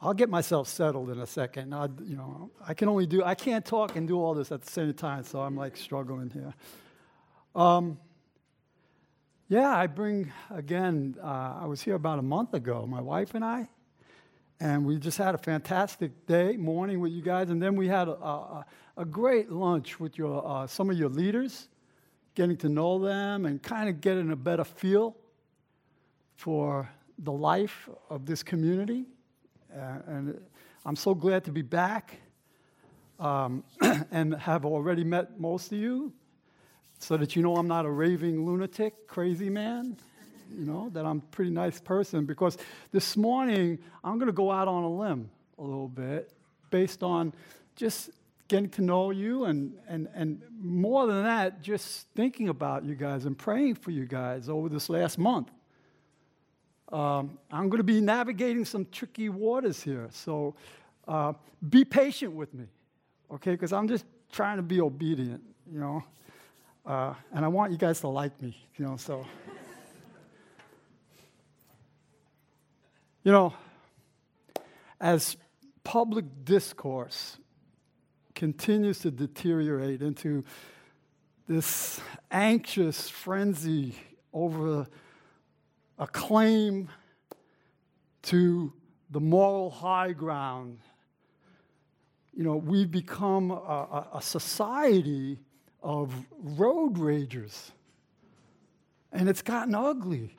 I'll get myself settled in a second. I, you know, I can only do, I can't talk and do all this at the same time, so I'm like struggling here. Um, yeah, I bring, again, uh, I was here about a month ago, my wife and I, and we just had a fantastic day, morning with you guys, and then we had a, a, a great lunch with your, uh, some of your leaders, getting to know them and kind of getting a better feel for the life of this community. Uh, and I'm so glad to be back um, and have already met most of you so that you know I'm not a raving lunatic, crazy man, you know, that I'm a pretty nice person. Because this morning, I'm going to go out on a limb a little bit based on just getting to know you and, and, and more than that, just thinking about you guys and praying for you guys over this last month. Um, I'm going to be navigating some tricky waters here, so uh, be patient with me, okay? Because I'm just trying to be obedient, you know, uh, and I want you guys to like me, you know. So, you know, as public discourse continues to deteriorate into this anxious frenzy over a claim to the moral high ground. You know, we've become a, a, society of road ragers, and it's gotten ugly.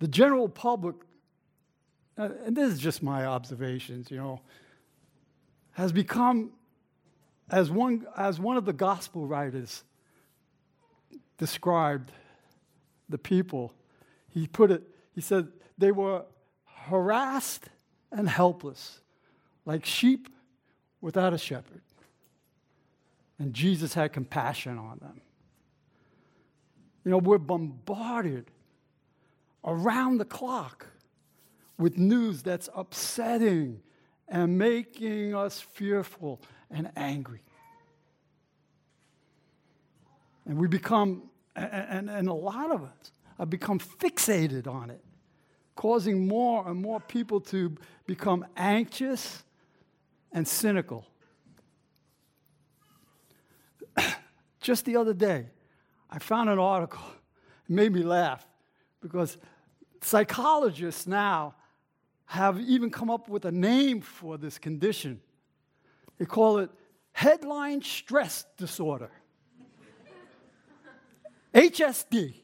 The general public, uh, and this is just my observations, you know, has become, as one, as one of the gospel writers described, the people. He put it, he said, they were harassed and helpless, like sheep without a shepherd. And Jesus had compassion on them. You know, we're bombarded around the clock with news that's upsetting and making us fearful and angry. And we become and, and, a lot of us have become fixated on it, causing more and more people to become anxious and cynical. Just the other day, I found an article. It made me laugh because psychologists now have even come up with a name for this condition. They call it headline stress disorder. HSD.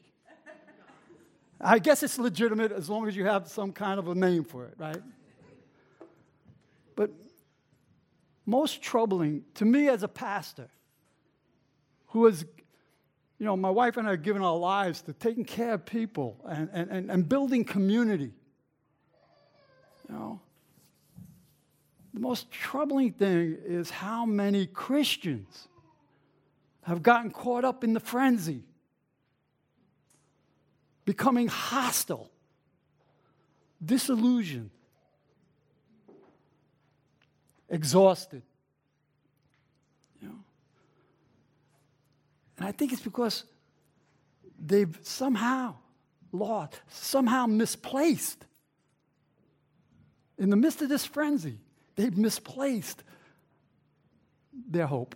I guess it's legitimate as long as you have some kind of a name for it, right? But most troubling to me as a pastor, who is, you know, my wife and I have given our lives to taking care of people and, and, and building community. You know, the most troubling thing is how many Christians have gotten caught up in the frenzy becoming hostile, disillusioned, exhausted. You know? And I think it's because they've somehow lost, somehow misplaced. In the midst of this frenzy, they've misplaced their hope.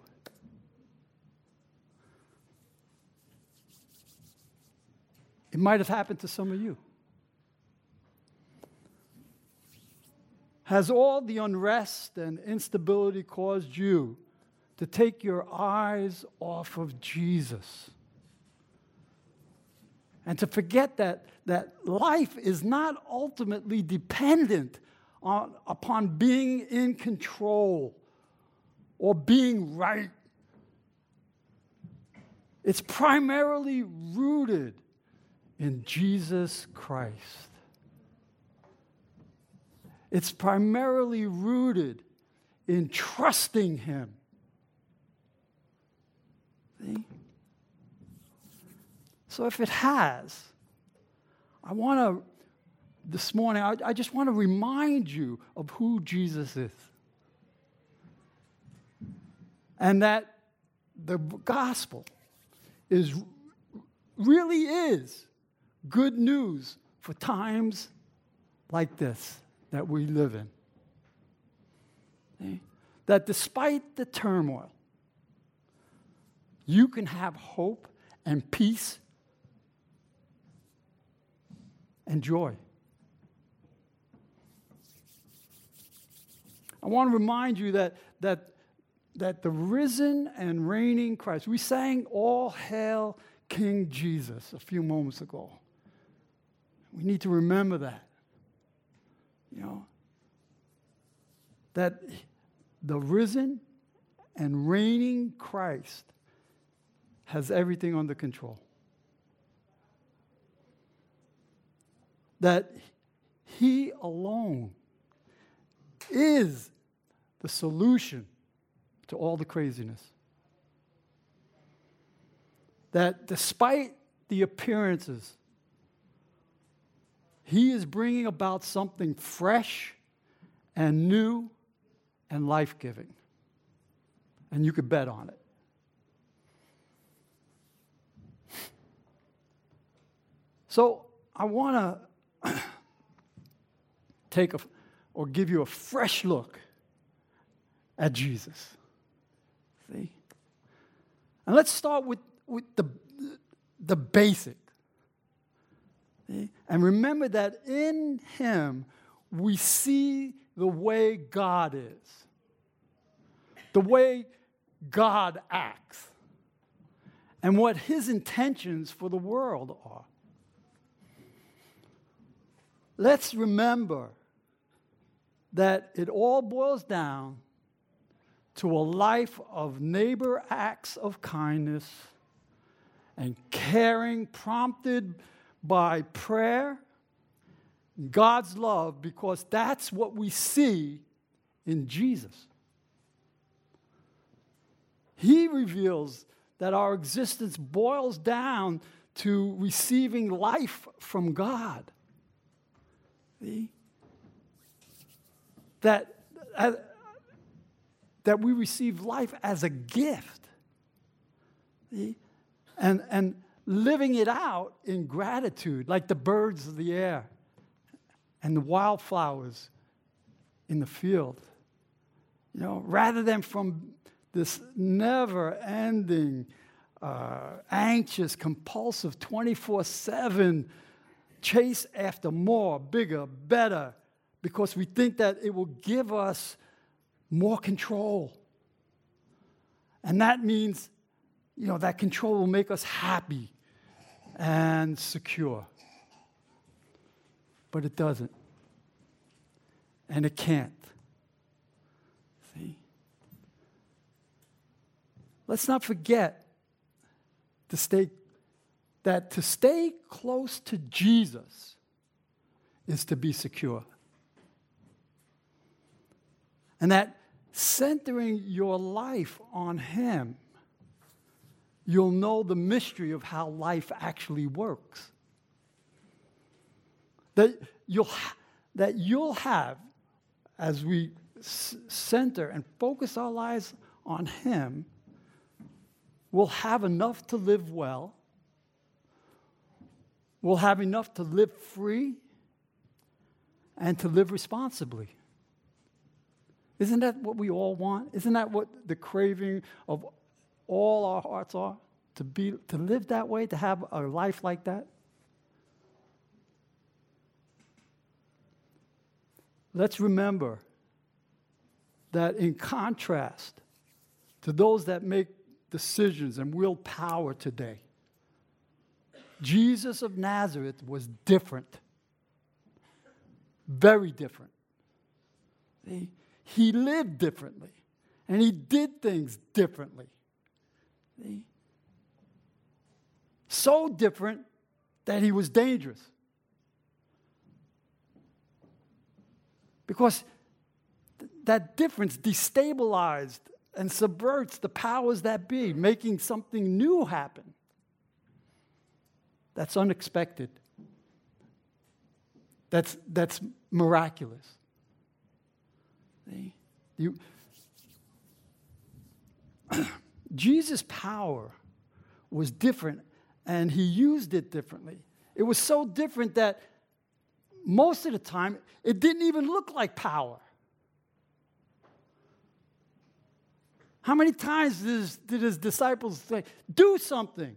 It might have happened to some of you. Has all the unrest and instability caused you to take your eyes off of Jesus? And to forget that, that life is not ultimately dependent on, upon being in control or being right. It's primarily rooted in Jesus Christ. It's primarily rooted in trusting Him. See? So if it has, I want to, this morning, I, I just want to remind you of who Jesus is. And that the gospel is really is good news for times like this that we live in. That despite the turmoil, you can have hope and peace and joy. I want to remind you that, that, that the risen and reigning Christ, we sang All Hail King Jesus a few moments ago. We need to remember that. You know, that the risen and reigning Christ has everything under control. That He alone is the solution to all the craziness. That despite the appearances, He is bringing about something fresh and new and life giving. And you could bet on it. So I want to take a, or give you a fresh look at Jesus. See? And let's start with, with the, the basic. And remember that in Him we see the way God is, the way God acts, and what His intentions for the world are. Let's remember that it all boils down to a life of neighbor acts of kindness and caring prompted by prayer, God's love, because that's what we see in Jesus. He reveals that our existence boils down to receiving life from God. See? That, uh, that we receive life as a gift. See? And, and living it out in gratitude, like the birds of the air and the wildflowers in the field. You know, rather than from this never ending, uh, anxious, compulsive, 24 7 chase after more, bigger, better, because we think that it will give us more control. And that means, you know, that control will make us happy and secure. But it doesn't. And it can't. See? Let's not forget to stay that to stay close to Jesus is to be secure. And that centering your life on Him, you'll know the mystery of how life actually works. That you'll, that you'll have, as we center and focus our lives on Him, we'll have enough to live well we'll have enough to live free and to live responsibly. Isn't that what we all want? Isn't that what the craving of all our hearts are? To, be, to live that way, to have a life like that? Let's remember that in contrast to those that make decisions and wield power today, Jesus of Nazareth was different. Very different. He, he lived differently and he did things differently. So different that he was dangerous. Because th- that difference destabilized and subverts the powers that be, making something new happen. That's unexpected. That's, that's miraculous. See? You, Jesus' power was different and he used it differently. It was so different that most of the time, it didn't even look like power. How many times did his, did his disciples say, Do something?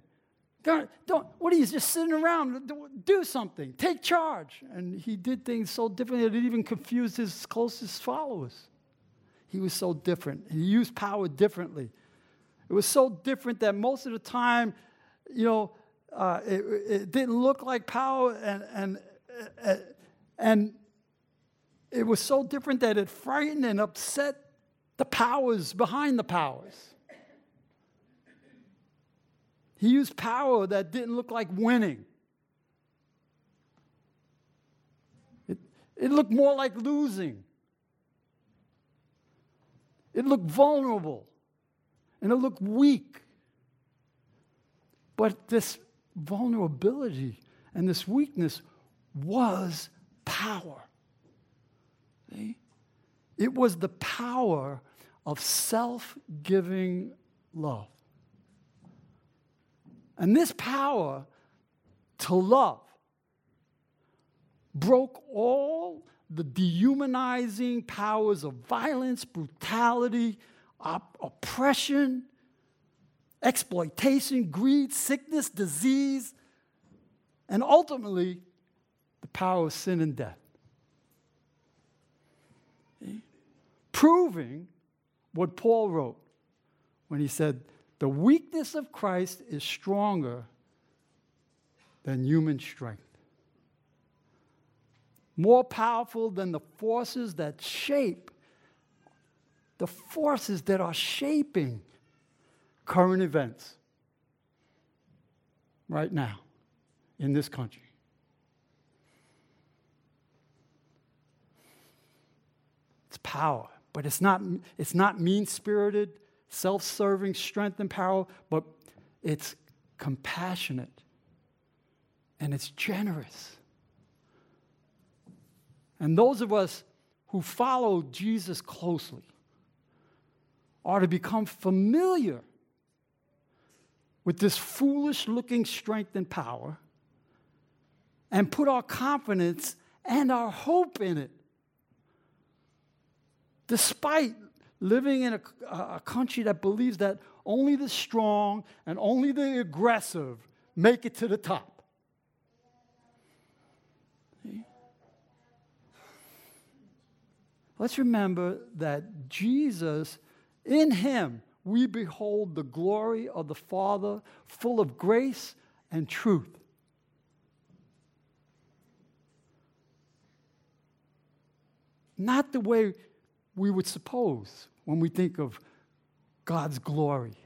God, don't, what are you just sitting around? Do something, take charge. And he did things so differently that it even confused his closest followers. He was so different. He used power differently. It was so different that most of the time, you know, uh, it, it, didn't look like power, and, and, uh, and it was so different that it frightened and upset the powers behind the powers. He used power that didn't look like winning. It, it looked more like losing. It looked vulnerable and it looked weak. But this vulnerability and this weakness was power. See? It was the power of self giving love. And this power to love broke all the dehumanizing powers of violence, brutality, op- oppression, exploitation, greed, sickness, disease, and ultimately the power of sin and death. See? Proving what Paul wrote when he said, The weakness of Christ is stronger than human strength, more powerful than the forces that shape, the forces that are shaping current events right now in this country. It's power, but it's not, it's not mean spirited, self serving strength and power, but it's compassionate and it's generous. And those of us who follow Jesus closely are to become familiar with this foolish looking strength and power and put our confidence and our hope in it. Despite living in a, a, country that believes that only the strong and only the aggressive make it to the top. Let's remember that Jesus, in Him, we behold the glory of the Father, full of grace and truth. Not the way we would suppose when we think of God's glory.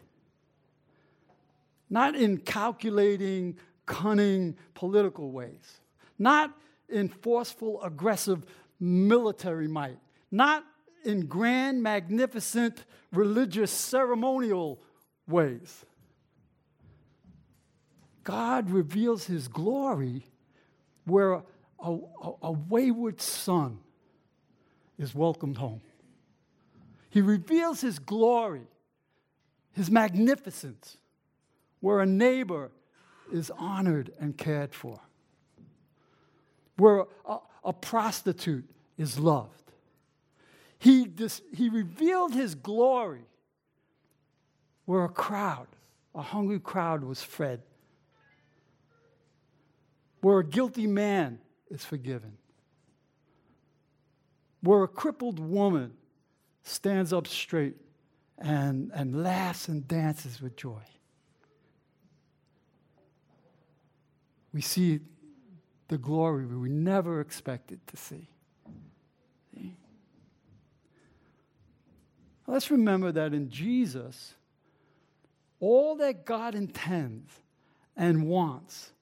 Not in calculating, cunning political ways. Not in forceful, aggressive military might. Not in grand, magnificent religious ceremonial ways. God reveals his glory where a, a, a, wayward son is welcomed home. He reveals his glory, his magnificence, where a neighbor is honored and cared for, where a, a prostitute is loved he, dis, he revealed his glory where a crowd, a hungry crowd, was fed, where a guilty man is forgiven, where a crippled woman stands up straight and, and laughs and dances with joy. We see the glory we never expected to see. Let's remember that in Jesus, all that God intends and wants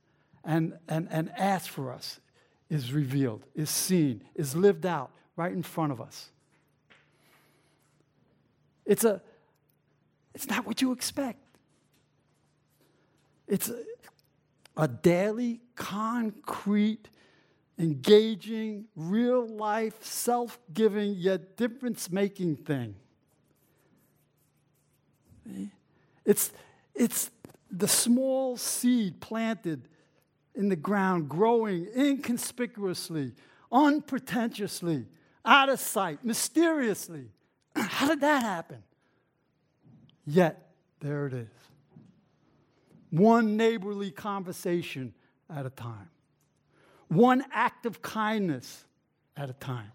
and, and, and asks for us is revealed, is seen, is lived out right in front of us. It's, a, it's not what you expect. It's a, a daily, concrete, engaging, real life, self giving, yet difference making thing. It's, it's the small seed planted in the ground, growing inconspicuously unpretentiously, out of sight, mysteriously. How did that happen? Yet, there it is. One neighborly conversation at a time, one act of kindness at a time,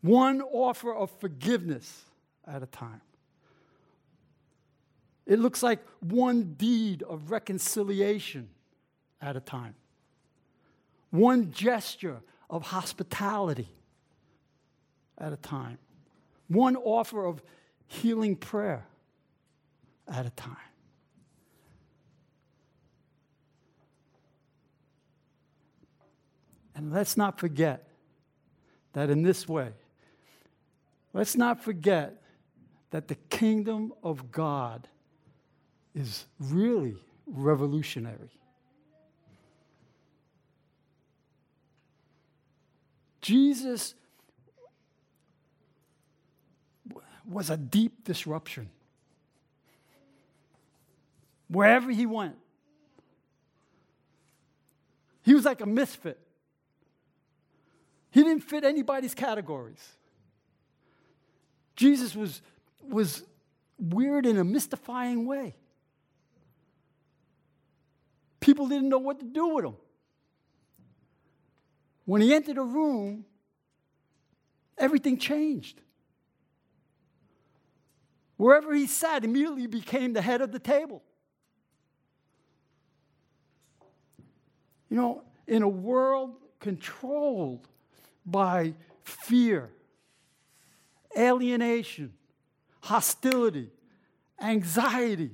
one offer of forgiveness at a time. It looks like one deed of reconciliation at a time, one gesture of hospitality at a time, one offer of healing prayer at a time. And let's not forget that in this way, let's not forget that the kingdom of God is really revolutionary. Jesus was a deep disruption. Wherever he went, he was like a misfit. He didn't fit anybody's categories. Jesus was, was weird in a mystifying way. People didn't know what to do with him. When he entered a room, everything changed. Wherever he sat, immediately became the head of the table. You know, in a world controlled by fear, alienation, hostility, anxiety,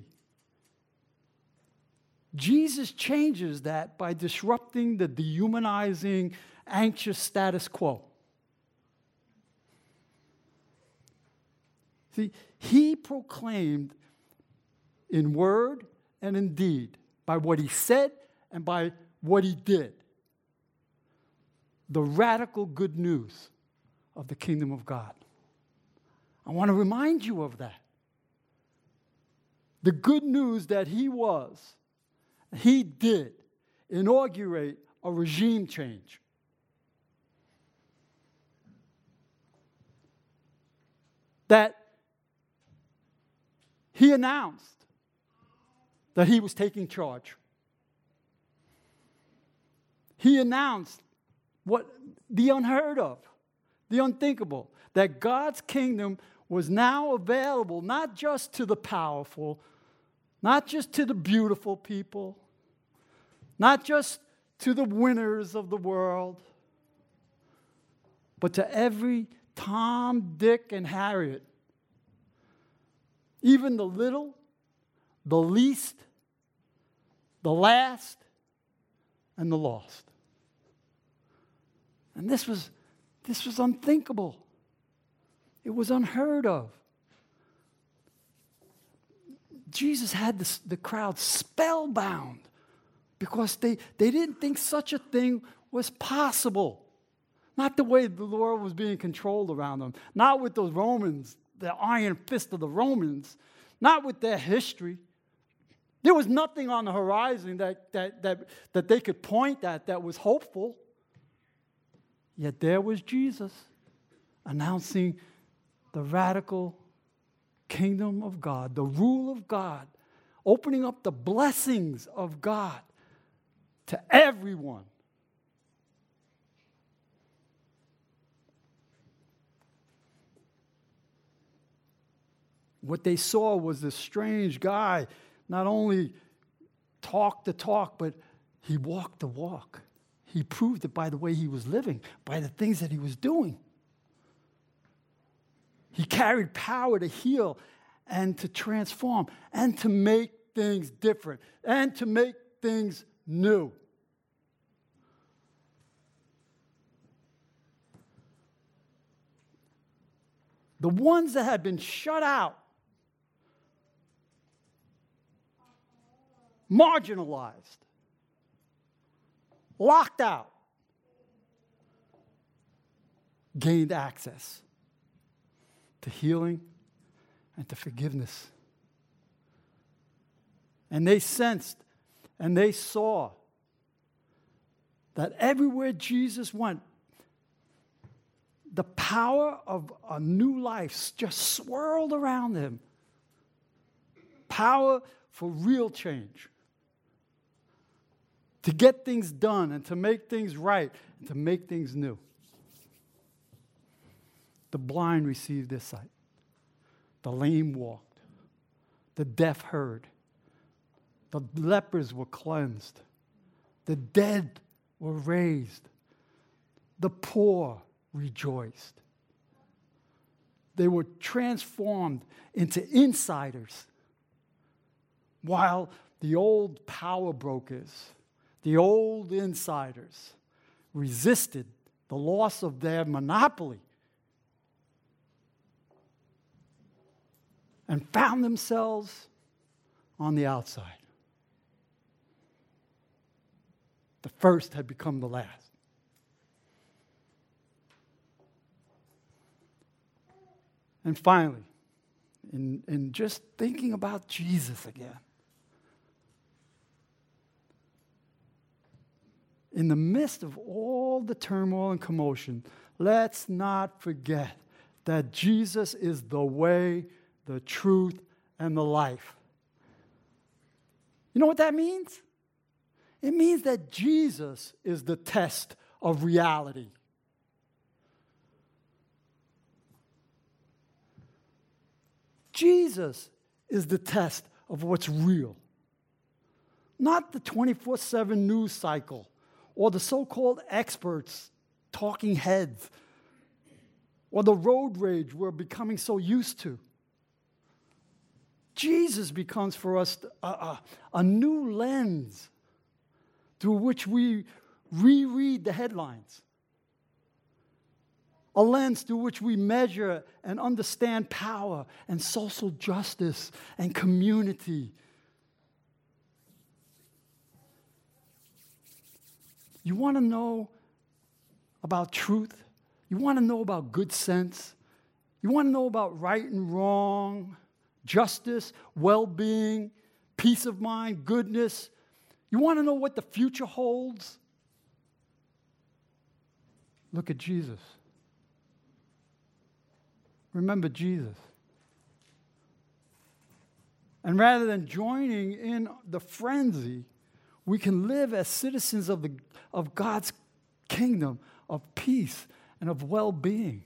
Jesus changes that by disrupting the dehumanizing, anxious status quo. See, he proclaimed in word and in deed, by what he said and by what he did, the radical good news of the kingdom of God. I want to remind you of that. The good news that he was he did inaugurate a regime change. That he announced that he was taking charge. He announced what the unheard of, the unthinkable, that God's kingdom was now available not just to the powerful, not just to the beautiful people, not just to the winners of the world, but to every Tom, Dick, and Harriet, even the little, the least, the last, and the lost. And this was, this was unthinkable. It was unheard of. Jesus had this, the crowd spellbound because they, they didn't think such a thing was possible. Not the way the world was being controlled around them, not with those Romans, the iron fist of the Romans, not with their history. There was nothing on the horizon that, that, that, that they could point at that was hopeful. Yet there was Jesus announcing the radical kingdom of God, the rule of God, opening up the blessings of God to everyone. What they saw was this strange guy not only talked the talk, but he walked the walk. He proved it by the way he was living, by the things that he was doing. He carried power to heal and to transform and to make things different and to make things new. The ones that had been shut out, marginalized, locked out, gained access to healing and to forgiveness. And they sensed and they saw that everywhere Jesus went, the power of a new life just swirled around him. Power for real change. To get things done and to make things right and to make things new. The blind received their sight, the lame walked, the deaf heard, the lepers were cleansed, the dead were raised, the poor rejoiced. They were transformed into insiders, while the old power brokers, the old insiders, resisted the loss of their monopoly and found themselves on the outside. The first had become the last. And finally, in, in just thinking about Jesus again, in the midst of all the turmoil and commotion, let's not forget that Jesus is the way, the truth, and the life. You know what that means? It means that Jesus is the test of reality. Jesus is the test of what's real, not the 24 7 news cycle or the so called experts, talking heads, or the road rage we're becoming so used to. Jesus becomes for us a, a, a new lens through which we reread the headlines, a lens through which we measure and understand power and social justice and community. You want to know about truth? You want to know about good sense? You want to know about right and wrong? justice, well being, peace of mind, goodness. You want to know what the future holds? Look at Jesus. Remember Jesus. And rather than joining in the frenzy, we can live as citizens of, the, of God's kingdom of peace and of well being.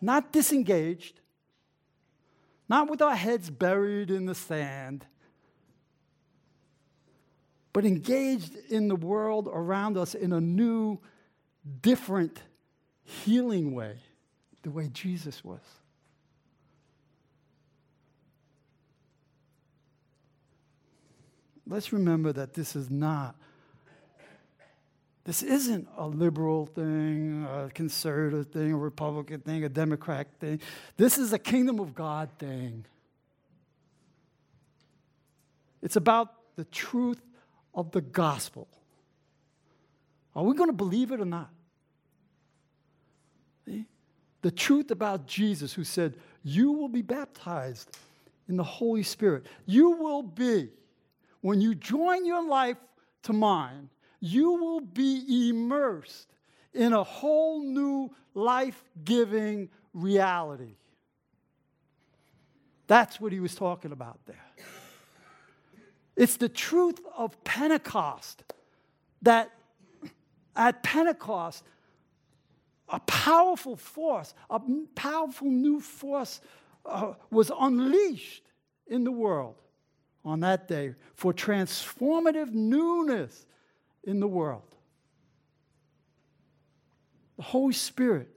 Not disengaged, not with our heads buried in the sand, but engaged in the world around us in a new, different, healing way, the way Jesus was. Let's remember that this is not this isn't a liberal thing, a conservative thing, a Republican thing, a Democrat thing. This is a kingdom of God thing. It's about the truth of the gospel. Are we going to believe it or not? See? The truth about Jesus, who said, You will be baptized in the Holy Spirit. You will be, when you join your life to mine, you will be immersed in a whole new life giving reality. That's what he was talking about there. It's the truth of Pentecost that at Pentecost, a powerful force, a powerful new force uh, was unleashed in the world on that day for transformative newness in the world. The Holy Spirit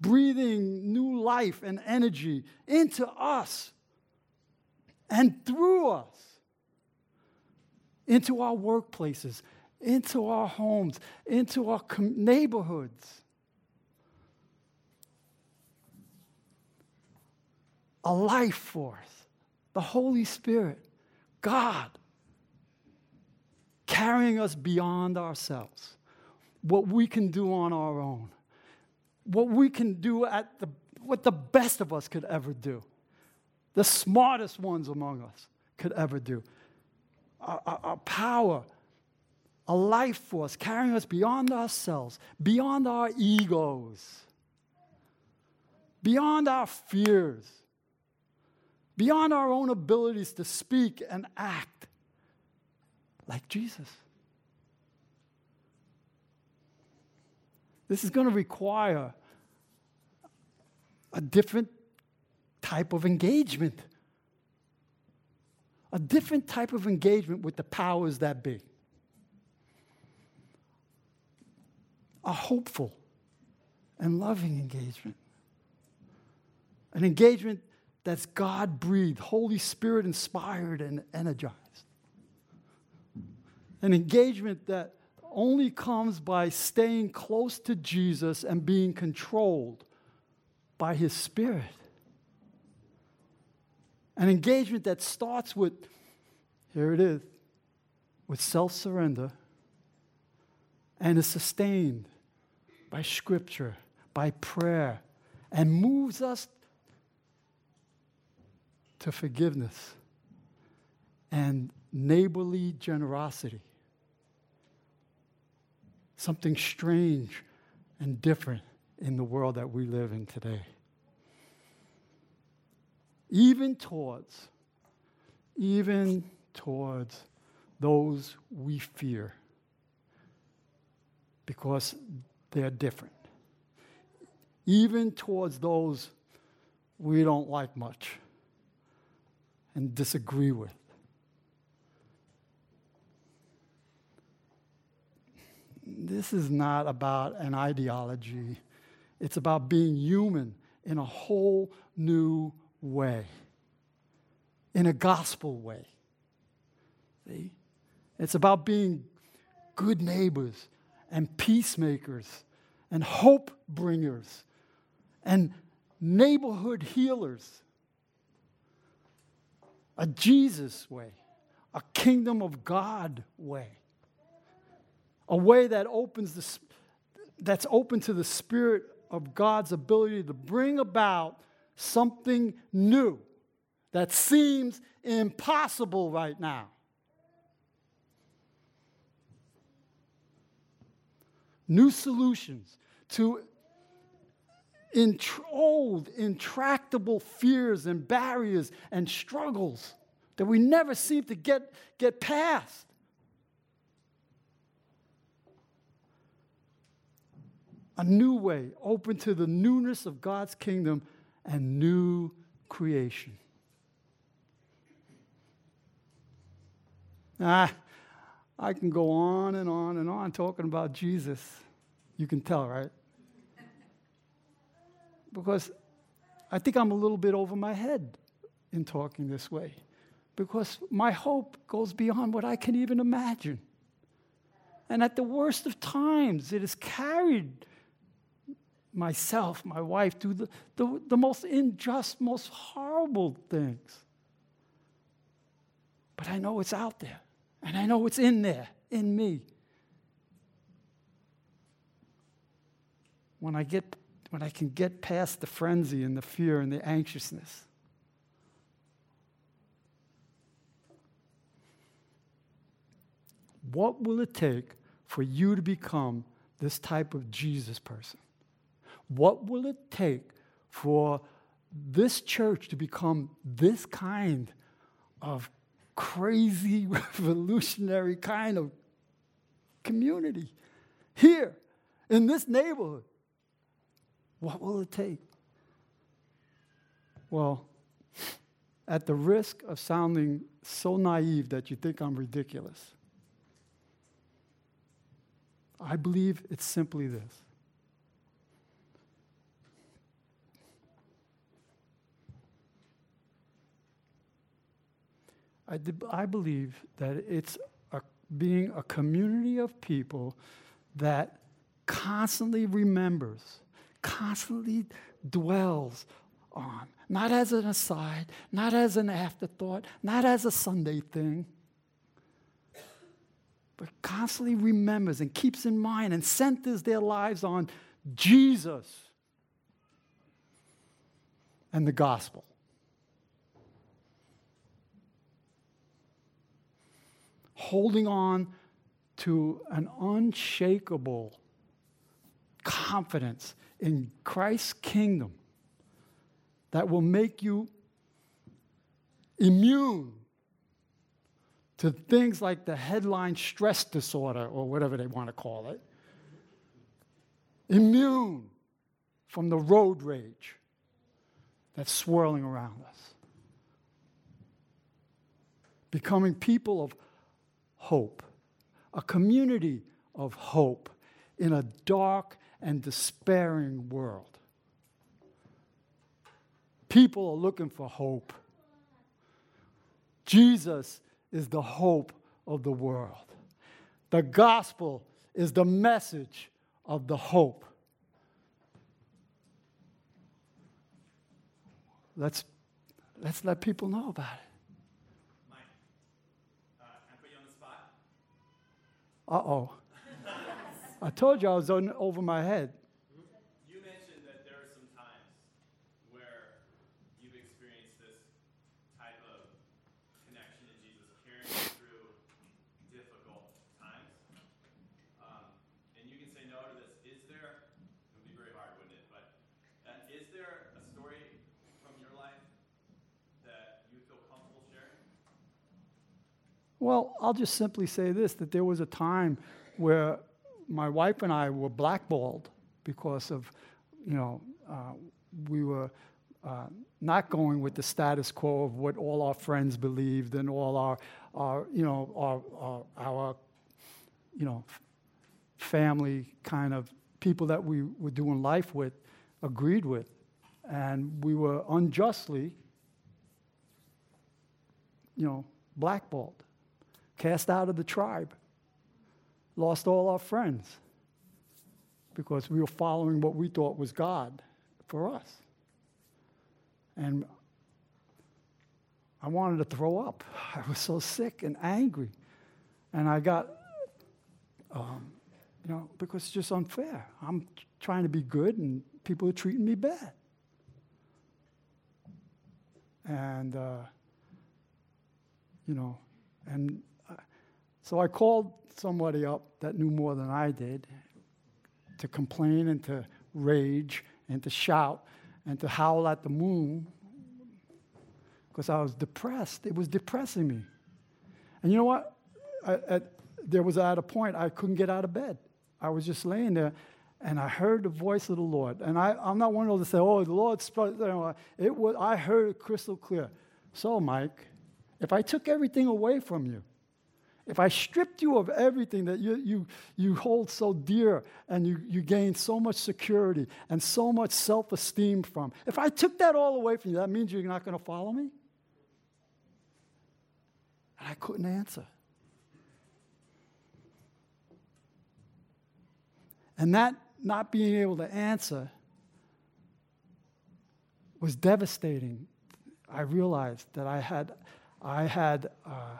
breathing new life and energy into us and through us into our workplaces, into our homes, into our com- neighborhoods. A life force, the Holy Spirit, God carrying us beyond ourselves, what we can do on our own, what we can do at the, what the best of us could ever do, the smartest ones among us could ever do. Our, our, our power a life force carrying us beyond ourselves, beyond our egos, beyond our fears, beyond our own abilities to speak and act like Jesus. This is going to require a different type of engagement. A different type of engagement with the powers that be. A hopeful and loving engagement. An engagement that's God breathed, Holy Spirit inspired, and energized. An engagement that only comes by staying close to Jesus and being controlled by His Spirit. An engagement that starts with, here it is, with self surrender and is sustained by Scripture, by prayer, and moves us to forgiveness and neighborly generosity. Something strange and different in the world that we live in today. Even towards, even towards those we fear because they're different. Even towards those we don't like much and disagree with. This is not about an ideology, it's about being human in a whole new way, in a gospel way. See? It's about being good neighbors and peacemakers and hope bringers and neighborhood healers. A Jesus way, a kingdom of God way, a way that opens the, that's open to the Spirit of God's ability to bring about something new that seems impossible right now. New solutions to old, intractable fears and barriers and struggles that we never seem to get, get past. A new way, open to the newness of God's kingdom and new creation. Ah, I can go on and on and on talking about Jesus. You can tell, right? Because I think I'm a little bit over my head in talking this way. Because my hope goes beyond what I can even imagine. And at the worst of times, it has carried myself, my wife, do the, the, the most unjust, most horrible things. But I know it's out there, and I know it's in there, in me. When I, get, when I can get past the frenzy and the fear and the anxiousness. What will it take for you to become this type of Jesus person? What will it take for this church to become this kind of crazy, revolutionary kind of community here in this neighborhood? What will it take? Well, at the risk of sounding so naive that you think I'm ridiculous, I believe it's simply this I, I believe that it's a, being a community of people that constantly remembers, constantly dwells on, not as an aside, not as an afterthought, not as a Sunday thing, but constantly remembers and keeps in mind and centers their lives on Jesus and the gospel. holding on to an unshakable confidence in Christ's kingdom that will make you immune to things like the headline stress disorder or whatever they want to call it, immune from the road rage that's swirling around us. Becoming people of hope, a community of hope in a dark and despairing world. People are looking for hope. Jesus is the hope of the world. The gospel is the message of the hope. Let's, let's let people know about it. Mike, uh, can I put you on the spot? Uh oh. I told you I was on, over my head. You mentioned that there are some times where you've experienced this type of connection to Jesus, carrying you through difficult times. Um, and you can say no to this. Is there, it would be very hard, wouldn't it? But uh, is there a story from your life that you feel comfortable sharing? Well, I'll just simply say this that there was a time where my wife and I were blackballed because of, you know, uh, we were uh, not going with the status quo of what all our friends believed and all our, our you know, our, our, our you know, family kind of people that we were doing life with agreed with. And we were unjustly, you know, blackballed, cast out of the tribe lost all our friends because we were following what we thought was God for us. And I wanted to throw up. I was so sick and angry. And I got, um, you know, because it's just unfair. I'm trying to be good and people are treating me bad. And, uh, you know, and so I called somebody up that knew more than I did to complain and to rage and to shout and to howl at the moon because I was depressed. It was depressing me. And you know what? I, at, there was at a point I couldn't get out of bed. I was just laying there and I heard the voice of the Lord. And I, am not one of those to say, oh, the Lord spoke. It was, I heard it crystal clear. So, Mike, if I took everything away from you, if I stripped you of everything that you, you, you hold so dear and you, you gain so much security and so much self esteem from, if I took that all away from you, that means you're not going to follow me? And I couldn't answer. And that not being able to answer was devastating. I realized that I had, I had, uh,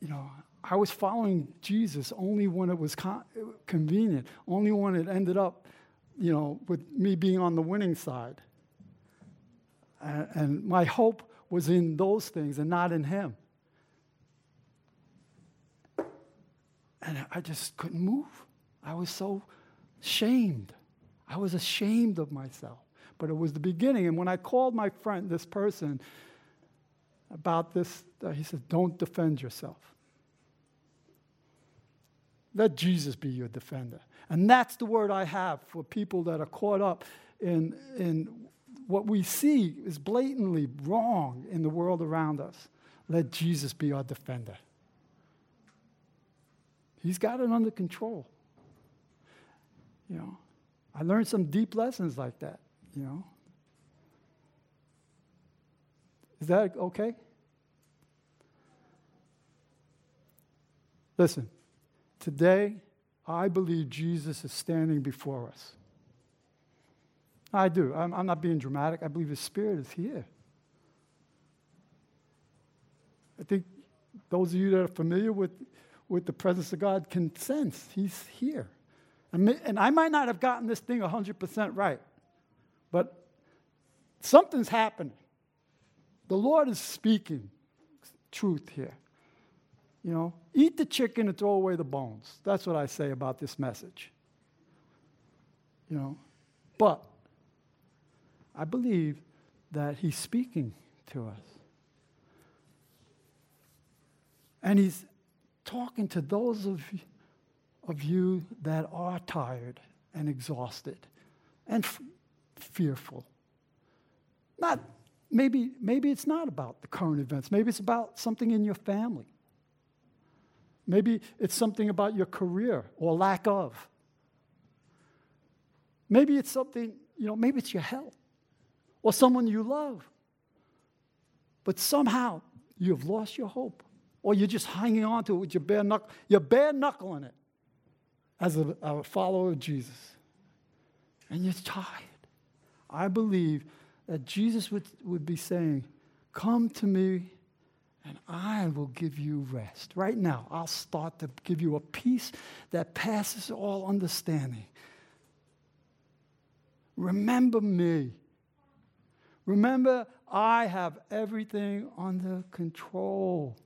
you know, I was following Jesus only when it was con- convenient, only when it ended up, you know, with me being on the winning side. And, and my hope was in those things and not in Him. And I just couldn't move. I was so shamed. I was ashamed of myself. But it was the beginning. And when I called my friend, this person, about this, uh, he said, Don't defend yourself. Let Jesus be your defender. And that's the word I have for people that are caught up in, in what we see is blatantly wrong in the world around us. Let Jesus be our defender. He's got it under control. You know, I learned some deep lessons like that, you know. Is that okay? Listen, today I believe Jesus is standing before us. I do. I'm, I'm, not being dramatic. I believe His Spirit is here. I think those of you that are familiar with, with the presence of God can sense He's here. And, and I might not have gotten this thing 100% right, but something's happening. The Lord is speaking truth here. You know, eat the chicken and throw away the bones. That's what I say about this message. You know, but I believe that he's speaking to us. And he's talking to those of, of you that are tired and exhausted and f- fearful. Not maybe maybe it's not about the current events. Maybe it's about something in your family. Maybe it's something about your career or lack of. Maybe it's something, you know, maybe it's your health or someone you love. But somehow you have lost your hope or you're just hanging on to it with your bare knuckle. You're bare knuckling it as a, a follower of Jesus. And you're tired. I believe that Jesus would, would be saying, Come to me and I will give you rest. Right now, I'll start to give you a peace that passes all understanding. Remember me. Remember, I have everything under control.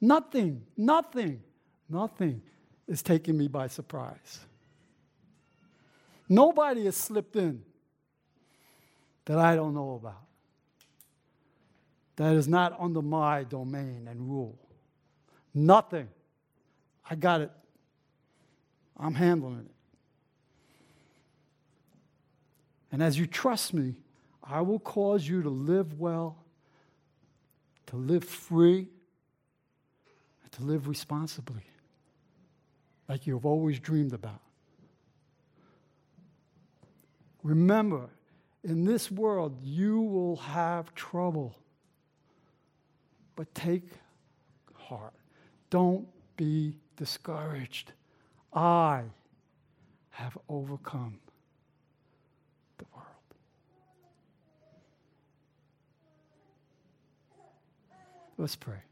Nothing, nothing, nothing is taking me by surprise. Nobody has slipped in that I don't know about, that is not under my domain and rule. Nothing. I got it. I'm handling it. And as you trust me, I will cause you to live well, to live free, and to live responsibly, like you've always dreamed about. Remember, in this world, you will have trouble. But take heart. Don't be discouraged. I have overcome the world. Let's pray.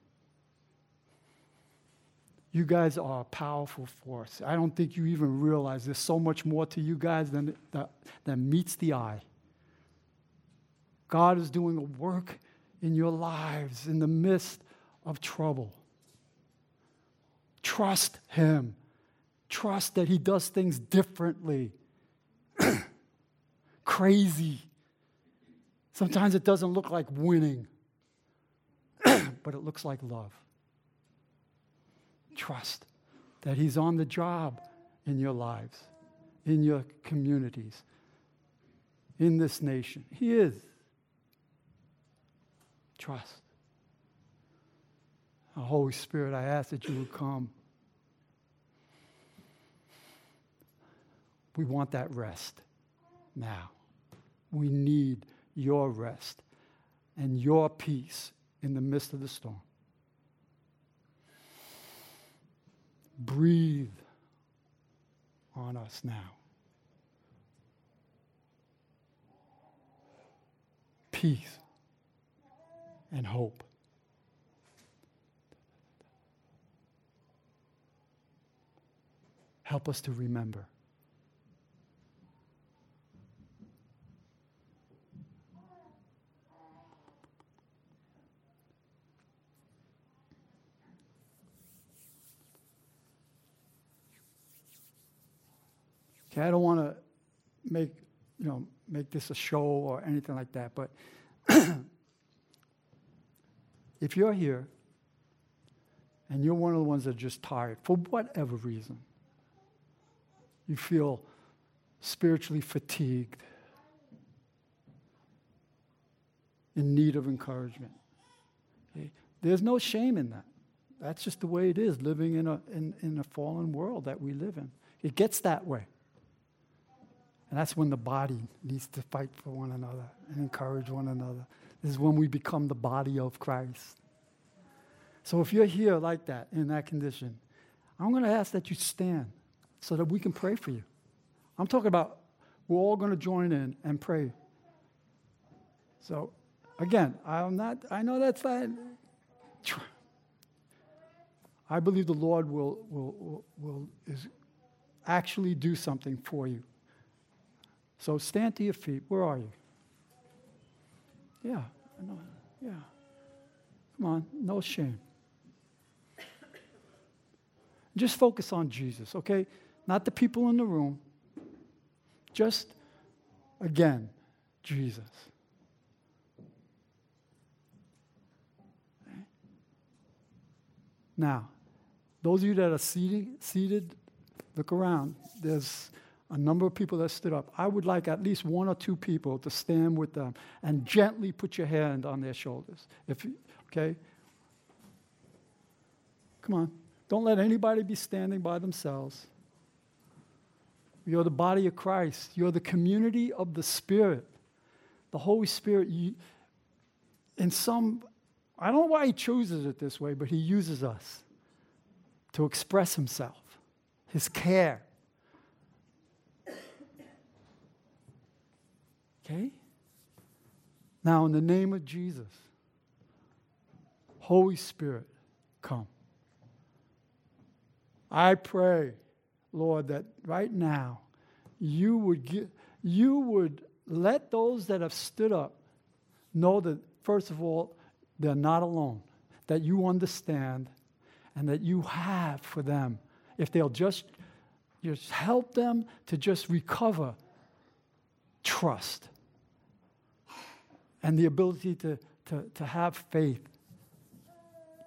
You guys are a powerful force. I don't think you even realize there's so much more to you guys than, that, than meets the eye. God is doing a work in your lives in the midst of trouble. Trust Him. Trust that He does things differently. Crazy. Sometimes it doesn't look like winning, but it looks like love. Trust that He's on the job in your lives, in your communities, in this nation. He is. Trust. Oh, Holy Spirit, I ask that you would come. We want that rest now. We need your rest and your peace in the midst of the storm. Breathe on us now. Peace and hope. Help us to remember. Okay, I don't want to make, you know, make this a show or anything like that, but if you're here and you're one of the ones that are just tired for whatever reason, you feel spiritually fatigued, in need of encouragement. Okay? There's no shame in that. That's just the way it is living in a, in, in a fallen world that we live in. It gets that way. And that's when the body needs to fight for one another and encourage one another. Is when we become the body of Christ. So if you're here like that, in that condition, I'm going to ask that you stand so that we can pray for you. I'm talking about we're all going to join in and pray. So again, I'm not, I know that's not, I believe the Lord will, will, will, will is actually do something for you. So stand to your feet. Where are you? Yeah, I know. Yeah. Come on, no shame. Just focus on Jesus, okay? Not the people in the room. Just, again, Jesus. Now, those of you that are seated, seated, look around. There's a number of people that stood up. I would like at least one or two people to stand with them and gently put your hand on their shoulders. If okay? Come on. Don't let anybody be standing by themselves. You're the body of Christ. You're the community of the Spirit. The Holy Spirit, you, in some, I don't know why He chooses it this way, but He uses us to express Himself, His care. Okay? Now, in the name of Jesus, Holy Spirit, come. I pray, Lord, that right now you would get, you would let those that have stood up know that, first of all, they're not alone, that you understand, and that you have for them. If they'll just, just help them to just recover trust and the ability to, to, to have faith,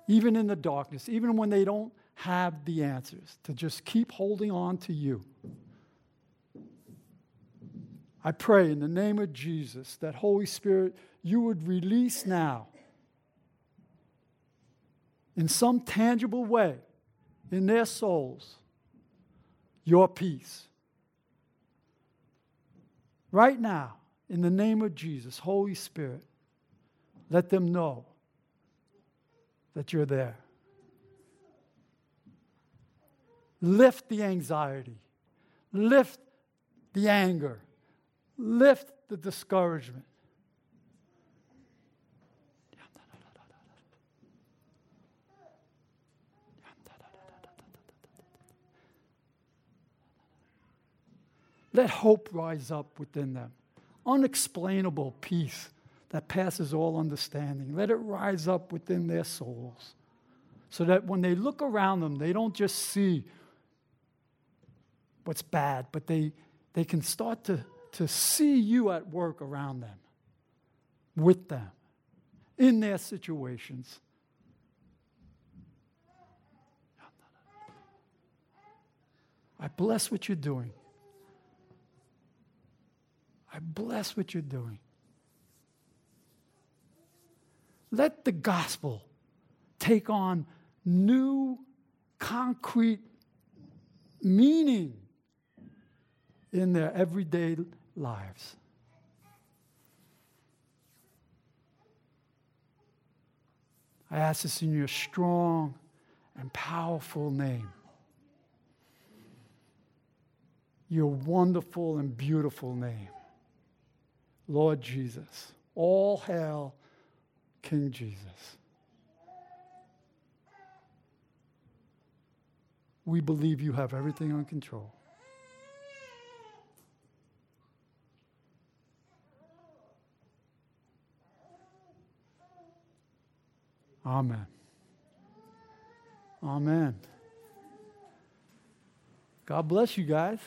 even in the darkness, even when they don't have the answers, to just keep holding on to you. I pray in the name of Jesus that Holy Spirit, you would release now in some tangible way in their souls your peace. Right now, in the name of Jesus, Holy Spirit, let them know that you're there. Lift the anxiety, lift the anger, lift the discouragement. Let hope rise up within them. Unexplainable peace that passes all understanding. Let it rise up within their souls so that when they look around them, they don't just see what's bad, but they, they can start to, to see you at work around them, with them, in their situations. I bless what you're doing. I bless what you're doing. Let the gospel take on new, concrete meaning in their everyday lives. I ask this in your strong and powerful name. Your wonderful and beautiful name. Lord Jesus. All hail King Jesus. We believe you have everything under control. Amen. Amen. God bless you guys.